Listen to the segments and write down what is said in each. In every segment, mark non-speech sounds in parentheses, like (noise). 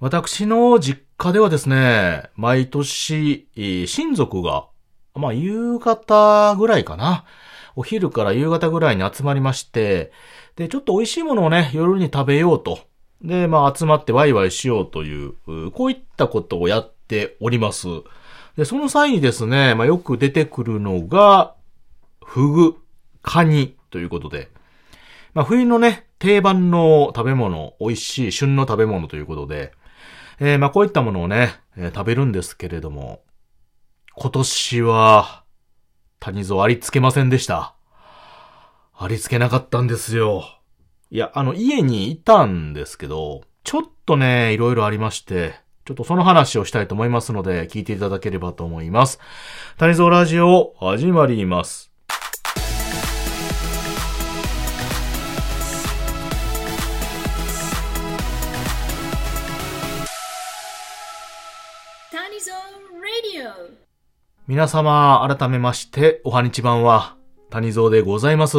私の実家ではですね、毎年、親族が、まあ、夕方ぐらいかな。お昼から夕方ぐらいに集まりまして、で、ちょっと美味しいものをね、夜に食べようと。で、まあ、集まってワイワイしようという、こういったことをやっております。で、その際にですね、まあ、よく出てくるのが、フグ、カニということで、まあ、冬のね、定番の食べ物、美味しい旬の食べ物ということで、えー、まあ、こういったものをね、えー、食べるんですけれども、今年は、谷蔵ありつけませんでした。ありつけなかったんですよ。いや、あの、家にいたんですけど、ちょっとね、いろいろありまして、ちょっとその話をしたいと思いますので、聞いていただければと思います。谷蔵ラジオ、始まります。皆様、改めまして、おはにちばんは、谷蔵でございます。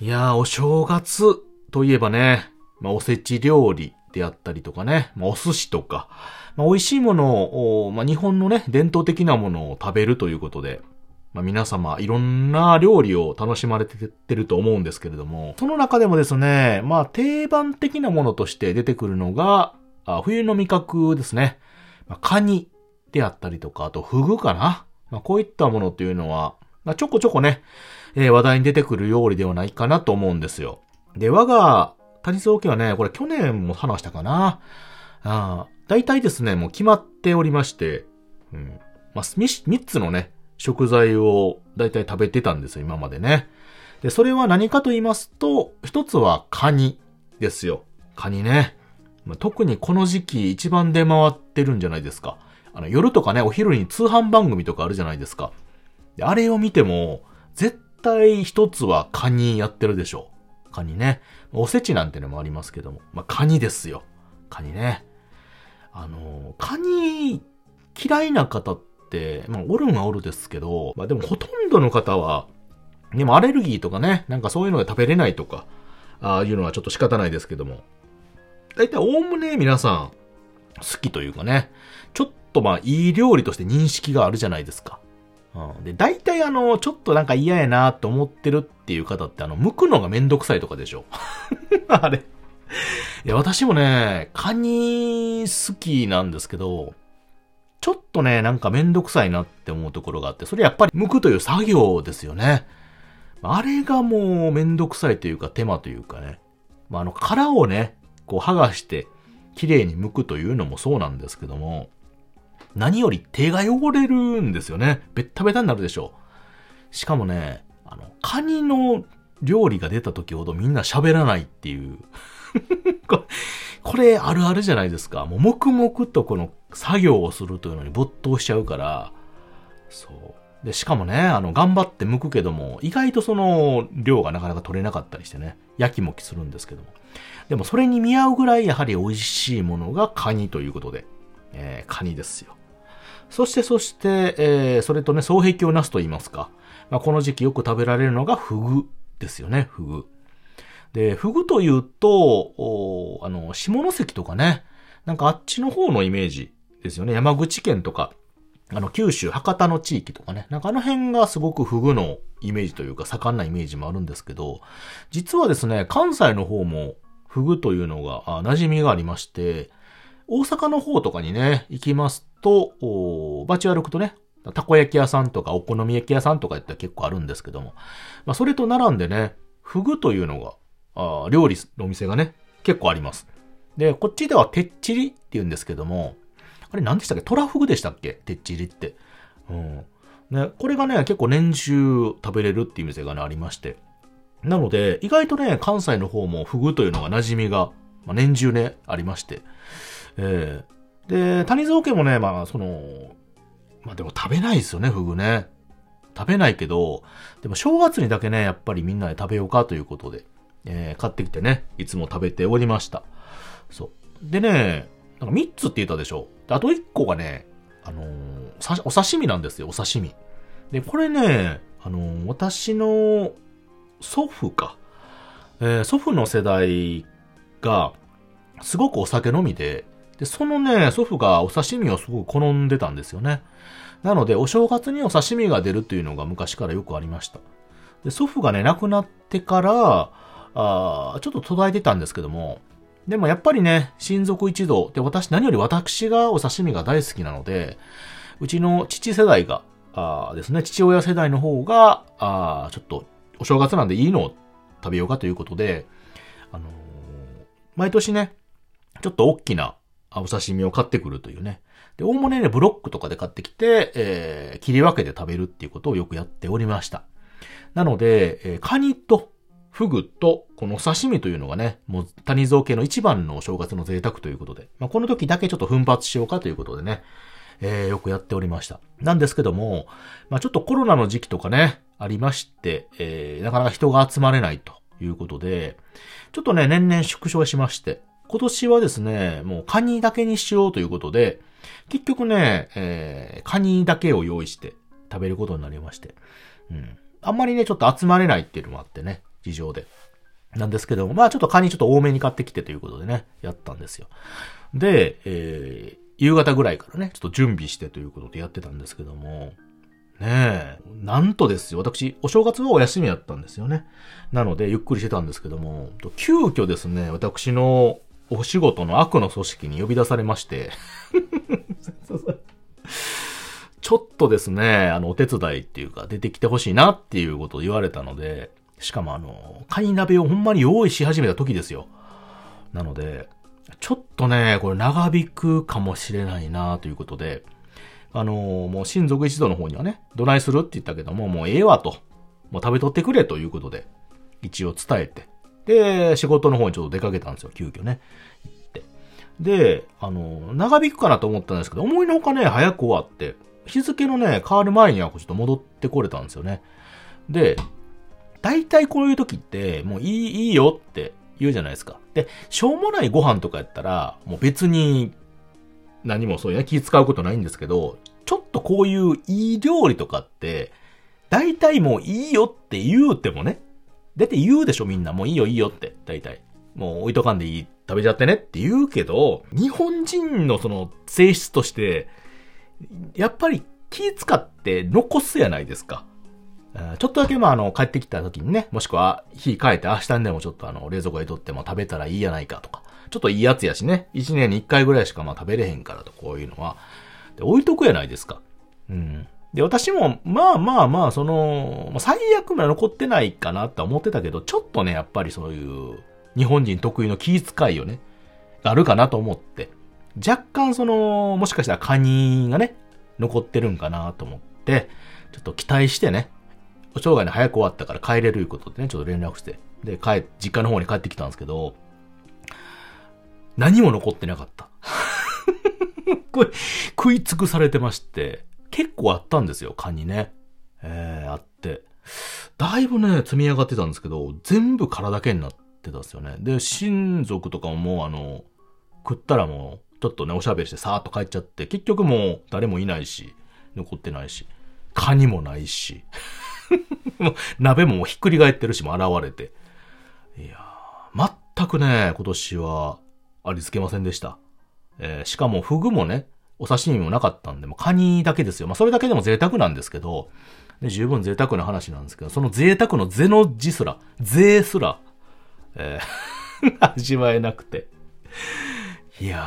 いやー、お正月といえばね、まあ、おせち料理であったりとかね、まあ、お寿司とか、まあ、美味しいものを、まあ、日本のね、伝統的なものを食べるということで、まあ、皆様、いろんな料理を楽しまれててると思うんですけれども、その中でもですね、まあ、定番的なものとして出てくるのが、あ冬の味覚ですね。まあ、カニであったりとか、あとフグかな。まあ、こういったものっていうのは、まあ、ちょこちょこね、えー、話題に出てくる料理ではないかなと思うんですよ。で、我が谷蔵家はね、これ去年も話したかな。あ大体ですね、もう決まっておりまして、うん。まあ、3つのね、食材を大体食べてたんですよ、今までね。で、それは何かと言いますと、一つはカニですよ。カニね。特にこの時期一番出回ってるんじゃないですか。あの、夜とかね、お昼に通販番組とかあるじゃないですか。であれを見ても、絶対一つはカニやってるでしょう。カニね。おせちなんてのもありますけども。まあ、カニですよ。カニね。あの、カニ嫌いな方って、まあ、おるんはおるですけど、まあでもほとんどの方は、でもアレルギーとかね、なんかそういうので食べれないとか、ああいうのはちょっと仕方ないですけども。だいたいおおむね皆さん、好きというかね、ちょっとまあいい料理として認識があるじゃないですか。うん、で、大体あの、ちょっとなんか嫌やなと思ってるっていう方ってあの、剥くのがめんどくさいとかでしょ。(laughs) あれ。いや、私もね、カニ好きなんですけど、ちょっとね、なんかめんどくさいなって思うところがあって、それやっぱり剥くという作業ですよね。あれがもうめんどくさいというか手間というかね。まあ、あの、殻をね、こう剥がして、綺麗に剥くというのもそうなんですけども、何より手が汚れるんですよね。ベッタベタになるでしょう。しかもね、あの、カニの料理が出た時ほどみんな喋らないっていう (laughs) これあるあるじゃないですか。もう黙々とこの作業をするというのに没頭しちゃうから、そう。で、しかもね、あの、頑張って剥くけども、意外とその、量がなかなか取れなかったりしてね、焼きもきするんですけども。でもそれに見合うぐらいやはり美味しいものがカニということで、えー、カニですよ。そしてそして、えー、それとね、双璧をなすと言いますか。まあ、この時期よく食べられるのがフグですよね、フグ。で、フグというと、あの、下関とかね、なんかあっちの方のイメージですよね。山口県とか、あの、九州、博多の地域とかね。なんかあの辺がすごくフグのイメージというか盛んなイメージもあるんですけど、実はですね、関西の方もフグというのが馴染みがありまして、大阪の方とかにね、行きますと、バチ歩くとね、たこ焼き屋さんとかお好み焼き屋さんとかって結構あるんですけども、まあ、それと並んでね、フグというのが、あ料理のお店がね、結構あります。で、こっちではてっちりって言うんですけども、あれ何でしたっけ？トラフグでしたっけ？てっちりって。うん。ね、これがね、結構年中食べれるっていう店がね、ありまして。なので、意外とね、関西の方もフグというのが馴染みが、まあ、年中ね、ありまして。えー、で、谷蔵家もね、まあ、その、まあでも食べないですよね、フグね。食べないけど、でも正月にだけね、やっぱりみんなで食べようかということで、えー、買ってきてね、いつも食べておりました。そう。でね、なんか3つって言ったでしょ。であと1個がね、あのー、お刺身なんですよ、お刺身。で、これね、あのー、私の祖父か。えー、祖父の世代が、すごくお酒飲みで、で、そのね、祖父がお刺身をすごく好んでたんですよね。なので、お正月にお刺身が出るっていうのが昔からよくありました。で、祖父がね、亡くなってから、あちょっと途絶えてたんですけども、でもやっぱりね、親族一同、で、私、何より私がお刺身が大好きなので、うちの父世代が、あですね、父親世代の方が、あちょっと、お正月なんでいいのを食べようかということで、あのー、毎年ね、ちょっと大きなお刺身を買ってくるというね。で、大物ね、ブロックとかで買ってきて、えー、切り分けて食べるっていうことをよくやっておりました。なので、えー、カニとフグとこの刺身というのがね、もう谷蔵家の一番のお正月の贅沢ということで、まあ、この時だけちょっと奮発しようかということでね、えー、よくやっておりました。なんですけども、まあ、ちょっとコロナの時期とかね、ありまして、えー、なかなか人が集まれないということで、ちょっとね、年々縮小しまして、今年はですね、もうカニだけにしようということで、結局ね、えー、カニだけを用意して食べることになりまして、うん。あんまりね、ちょっと集まれないっていうのもあってね、事情で。なんですけども、まあちょっとカニちょっと多めに買ってきてということでね、やったんですよ。で、えー、夕方ぐらいからね、ちょっと準備してということでやってたんですけども、ねえ、なんとですよ、私、お正月はお休みだったんですよね。なので、ゆっくりしてたんですけども、急遽ですね、私のお仕事の悪の組織に呼び出されまして (laughs) ちょっとですね、あの、お手伝いっていうか、出てきてほしいなっていうことを言われたので、しかもあの、カニ鍋をほんまに用意し始めた時ですよ。なので、ちょっとね、これ長引くかもしれないなということで、あのもう親族一同の方にはね、どないするって言ったけども、もうええわと。もう食べとってくれということで、一応伝えて。で、仕事の方にちょっと出かけたんですよ、急遽ね。で、あの長引くかなと思ったんですけど、思いのほかね、早く終わって、日付のね、変わる前にはちょっと戻ってこれたんですよね。で、大体こういう時って、もういい、いいよって言うじゃないですか。で、しょうもないご飯とかやったら、もう別に何もそういうね、気使うことないんですけど、ちょっとこういういい料理とかって、大体もういいよって言うてもね、だって言うでしょみんな。もういいよいいよって、大体。もう置いとかんでいい、食べちゃってねって言うけど、日本人のその性質として、やっぱり気使って残すやないですか。ちょっとだけまああの帰ってきた時にね、もしくは火変えて明日にでもちょっとあの冷蔵庫にとっても食べたらいいやないかとか、ちょっといいやつやしね、一年に一回ぐらいしかまあ食べれへんからとこういうのは、で置いとくやないですか。うん。で、私も、まあまあまあ、その、最悪まで残ってないかなって思ってたけど、ちょっとね、やっぱりそういう、日本人得意の気遣いをね、あるかなと思って、若干その、もしかしたらカニがね、残ってるんかなと思って、ちょっと期待してね、お生涯に早く終わったから帰れるいうことでね、ちょっと連絡して、で、帰、実家の方に帰ってきたんですけど、何も残ってなかった。(laughs) これ、食い尽くされてまして、結構あったんですよ、カニね。えー、あって。だいぶね、積み上がってたんですけど、全部空だけになってたんですよね。で、親族とかももうあの、食ったらもう、ちょっとね、おしゃべりしてさーっと帰っちゃって、結局もう誰もいないし、残ってないし、カニもないし、(laughs) 鍋ももうひっくり返ってるし、も現れて。いやー、全くね、今年はありつけませんでした。えー、しかもフグもね、お刺身もなかったんで、もうカニだけですよ。まあそれだけでも贅沢なんですけど、ね、十分贅沢な話なんですけど、その贅沢のゼの字すら、税すら、えー (laughs) 味わえなくて。いや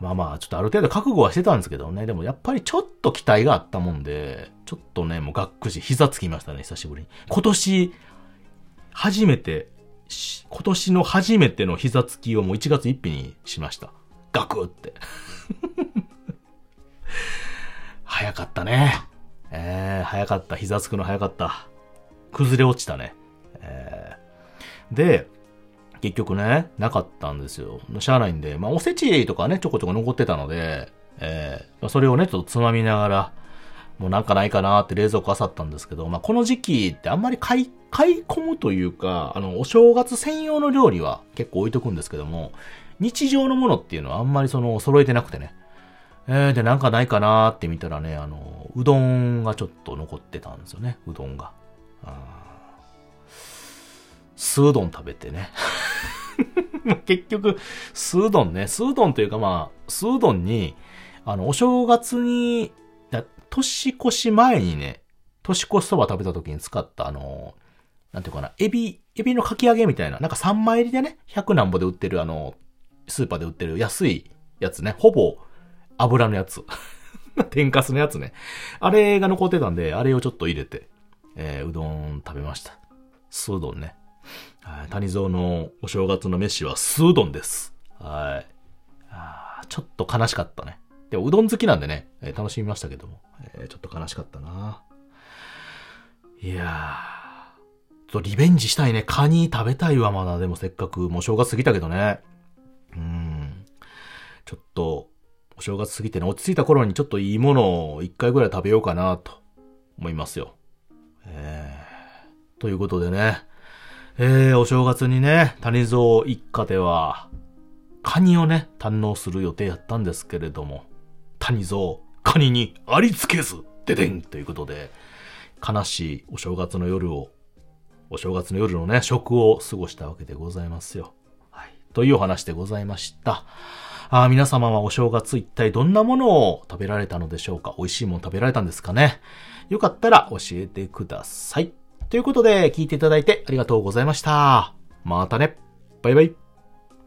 ー、まあまあ、ちょっとある程度覚悟はしてたんですけどね、でもやっぱりちょっと期待があったもんで、ちょっとね、もうがっくし、膝つきましたね、久しぶりに。今年、初めて、今年の初めての膝つきをもう1月1日にしました。ガクって。(laughs) 早かったね。えー、早かった。膝つくの早かった。崩れ落ちたね。えー、で、結局ね、なかったんですよ。しゃあないんで、まあ、おせちとかね、ちょこちょこ残ってたので、えー、それをね、ちょっとつまみながら、もうなんかないかなって冷蔵庫漁ったんですけど、まあ、この時期ってあんまり買い、買い込むというか、あの、お正月専用の料理は結構置いとくんですけども、日常のものっていうのはあんまりその揃えてなくてね。えー、で、なんかないかなーって見たらね、あの、うどんがちょっと残ってたんですよね、うどんが。あ酢うどん食べてね。(laughs) 結局、スードンね、スードンというかまあ、スードンに、あの、お正月に、年越し前にね、年越しそば食べた時に使ったあの、なんていうかな、エビ、エビのかき揚げみたいな、なんか3枚入りでね、100何ぼで売ってるあの、スーパーで売ってる安いやつね、ほぼ油のやつ。(laughs) 天かすのやつね。あれが残ってたんで、あれをちょっと入れて、えー、うどん食べました。スードンね。谷蔵のお正月の飯はスードンです。はい。ちょっと悲しかったね。でも、うどん好きなんでね、えー、楽しみましたけども、えー、ちょっと悲しかったな。いやー、とリベンジしたいね。カニ食べたいわ、まだ。でもせっかく、もう正月過ぎたけどね。うん。ちょっと、お正月過ぎてね、落ち着いた頃にちょっといいものを一回ぐらい食べようかなと思いますよ。えー、ということでね、えー、お正月にね、谷蔵一家では、カニをね、堪能する予定やったんですけれども、谷蔵、カニにありつけず、ででんということで、悲しいお正月の夜を、お正月の夜のね、食を過ごしたわけでございますよ。はい。というお話でございました。あ皆様はお正月一体どんなものを食べられたのでしょうか？美味しいもの食べられたんですかね？よかったら教えてください。ということで、聞いていただいてありがとうございました。またね。バイバイ。